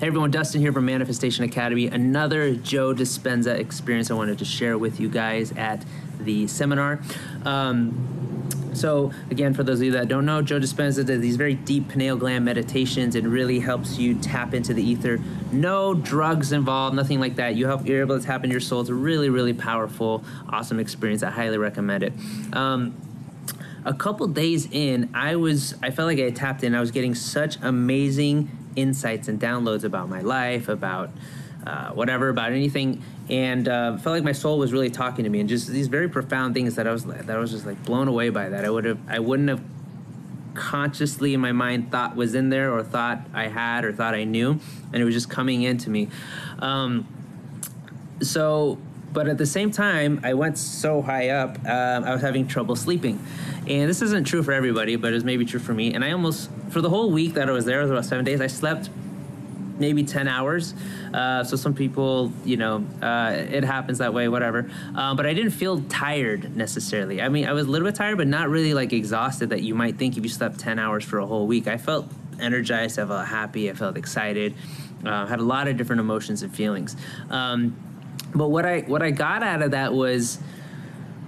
Hey everyone, Dustin here from Manifestation Academy. Another Joe Dispenza experience I wanted to share with you guys at the seminar. Um, so, again, for those of you that don't know, Joe Dispenza does these very deep pineal gland meditations and really helps you tap into the ether. No drugs involved, nothing like that. You help, you're able to tap into your soul. It's a really, really powerful, awesome experience. I highly recommend it. Um, a couple days in, I was I felt like I tapped in. I was getting such amazing insights and downloads about my life, about uh, whatever, about anything, and uh, felt like my soul was really talking to me, and just these very profound things that I was that I was just like blown away by. That I would have I wouldn't have consciously in my mind thought was in there or thought I had or thought I knew, and it was just coming into me. Um, so but at the same time, I went so high up, um, I was having trouble sleeping. And this isn't true for everybody, but it's maybe true for me. And I almost, for the whole week that I was there, it was about seven days, I slept maybe 10 hours. Uh, so some people, you know, uh, it happens that way, whatever. Um, but I didn't feel tired necessarily. I mean, I was a little bit tired, but not really like exhausted that you might think if you slept 10 hours for a whole week. I felt energized, I felt happy, I felt excited, uh, had a lot of different emotions and feelings. Um, but what I what I got out of that was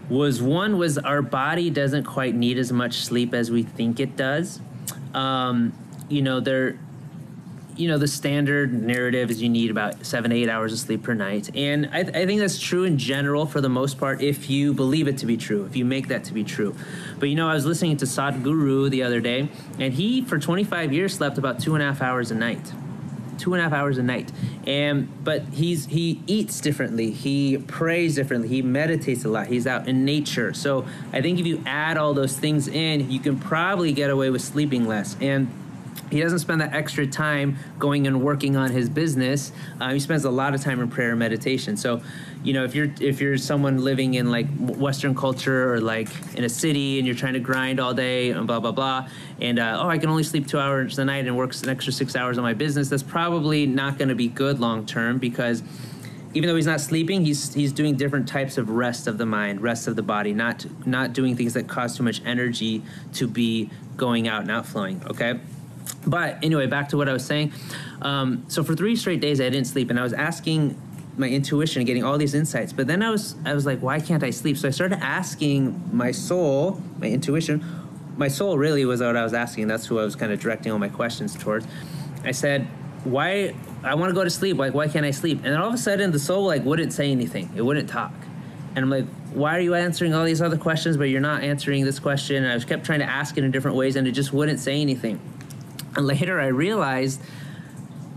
was one was our body doesn't quite need as much sleep as we think it does. Um, you know, there you know the standard narrative is you need about seven eight hours of sleep per night. And I, th- I, think that's true in general for the most part if you believe it to be true if you make that to be true. But you know i was listening to sadhguru the other day and he for 25 years slept about two and a half hours a night two and a half hours a night. And but he's he eats differently. He prays differently. He meditates a lot. He's out in nature. So I think if you add all those things in, you can probably get away with sleeping less. And he doesn't spend that extra time going and working on his business. Uh, he spends a lot of time in prayer and meditation. So, you know, if you're if you're someone living in like Western culture or like in a city and you're trying to grind all day and blah blah blah, and uh, oh, I can only sleep two hours a night and work an extra six hours on my business, that's probably not going to be good long term because even though he's not sleeping, he's he's doing different types of rest of the mind, rest of the body, not not doing things that cause too much energy to be going out and outflowing. Okay. But anyway, back to what I was saying. Um, so for three straight days, I didn't sleep, and I was asking my intuition, getting all these insights. But then I was, I was like, why can't I sleep? So I started asking my soul, my intuition. My soul really was what I was asking. That's who I was kind of directing all my questions towards. I said, why? I want to go to sleep. Like, why can't I sleep? And then all of a sudden, the soul like wouldn't say anything. It wouldn't talk. And I'm like, why are you answering all these other questions, but you're not answering this question? And I just kept trying to ask it in different ways, and it just wouldn't say anything. And later I realized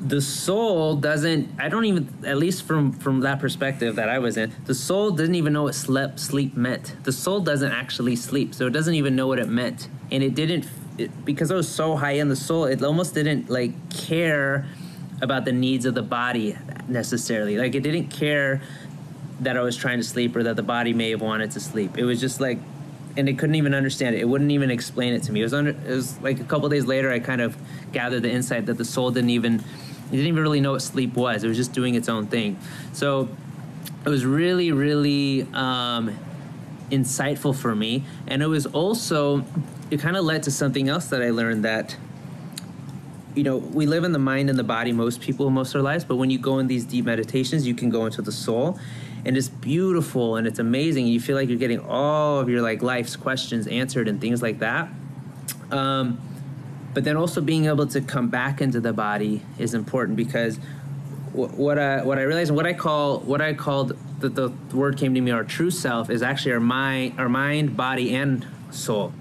the soul doesn't i don't even at least from from that perspective that i was in the soul doesn't even know what slept sleep meant. The soul doesn't actually sleep so it doesn't even know what it meant. And it didn't it, because i was so high in the soul it almost didn't like care about the needs of the body necessarily. Like it didn't care that i was trying to sleep or that the body may have wanted to sleep. It was just like and it couldn't even understand it. It wouldn't even explain it to me. It was under. It was like a couple days later, I kind of gathered the insight that the soul didn't even, it didn't even really know what sleep was. It was just doing its own thing. So it was really, really um, insightful for me, and it was also, it kind of led to something else that I learned that. You know, we live in the mind and the body, most people, most of their lives, but when you go in these deep meditations, you can go into the soul and it's beautiful and it's amazing. You feel like you're getting all of your like life's questions answered and things like that. Um, but then also being able to come back into the body is important because what, I what I realized what I call what I called that the word came to me our true self is actually our mind our mind body and soul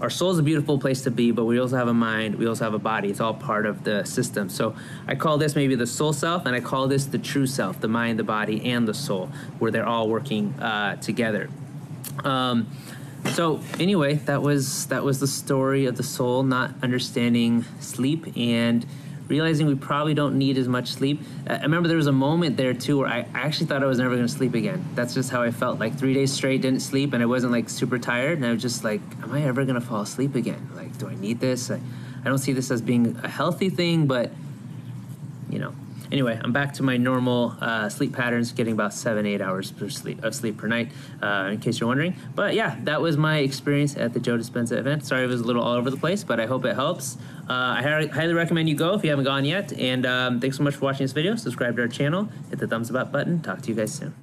our soul is a beautiful place to be, but we also have a mind, we also have a body. It's all part of the system. So I call this maybe the soul self, and I call this the true self, the mind, the body, and the soul, where they're all working uh, together. Um, so anyway, that was that was the story of the soul not understanding sleep and realizing we probably don't need as much sleep. I remember there was a moment there too where I actually thought I was never going to sleep again. That's just how I felt. Like three days straight, didn't sleep, and I wasn't like super tired. And I was just like, am I ever going to fall asleep again? Like, do I need this? I, I don't see this as being a healthy thing, but you know. Anyway, I'm back to my normal uh, sleep patterns, getting about seven, eight hours sleep, of sleep per night, uh, in case you're wondering. But yeah, that was my experience at the Joe Dispenza event. Sorry it was a little all over the place, but I hope it helps. I hi- highly recommend you go if you haven't gone yet. And um, thanks so much for watching this video. Subscribe to our channel, hit the thumbs up button. Talk to you guys soon.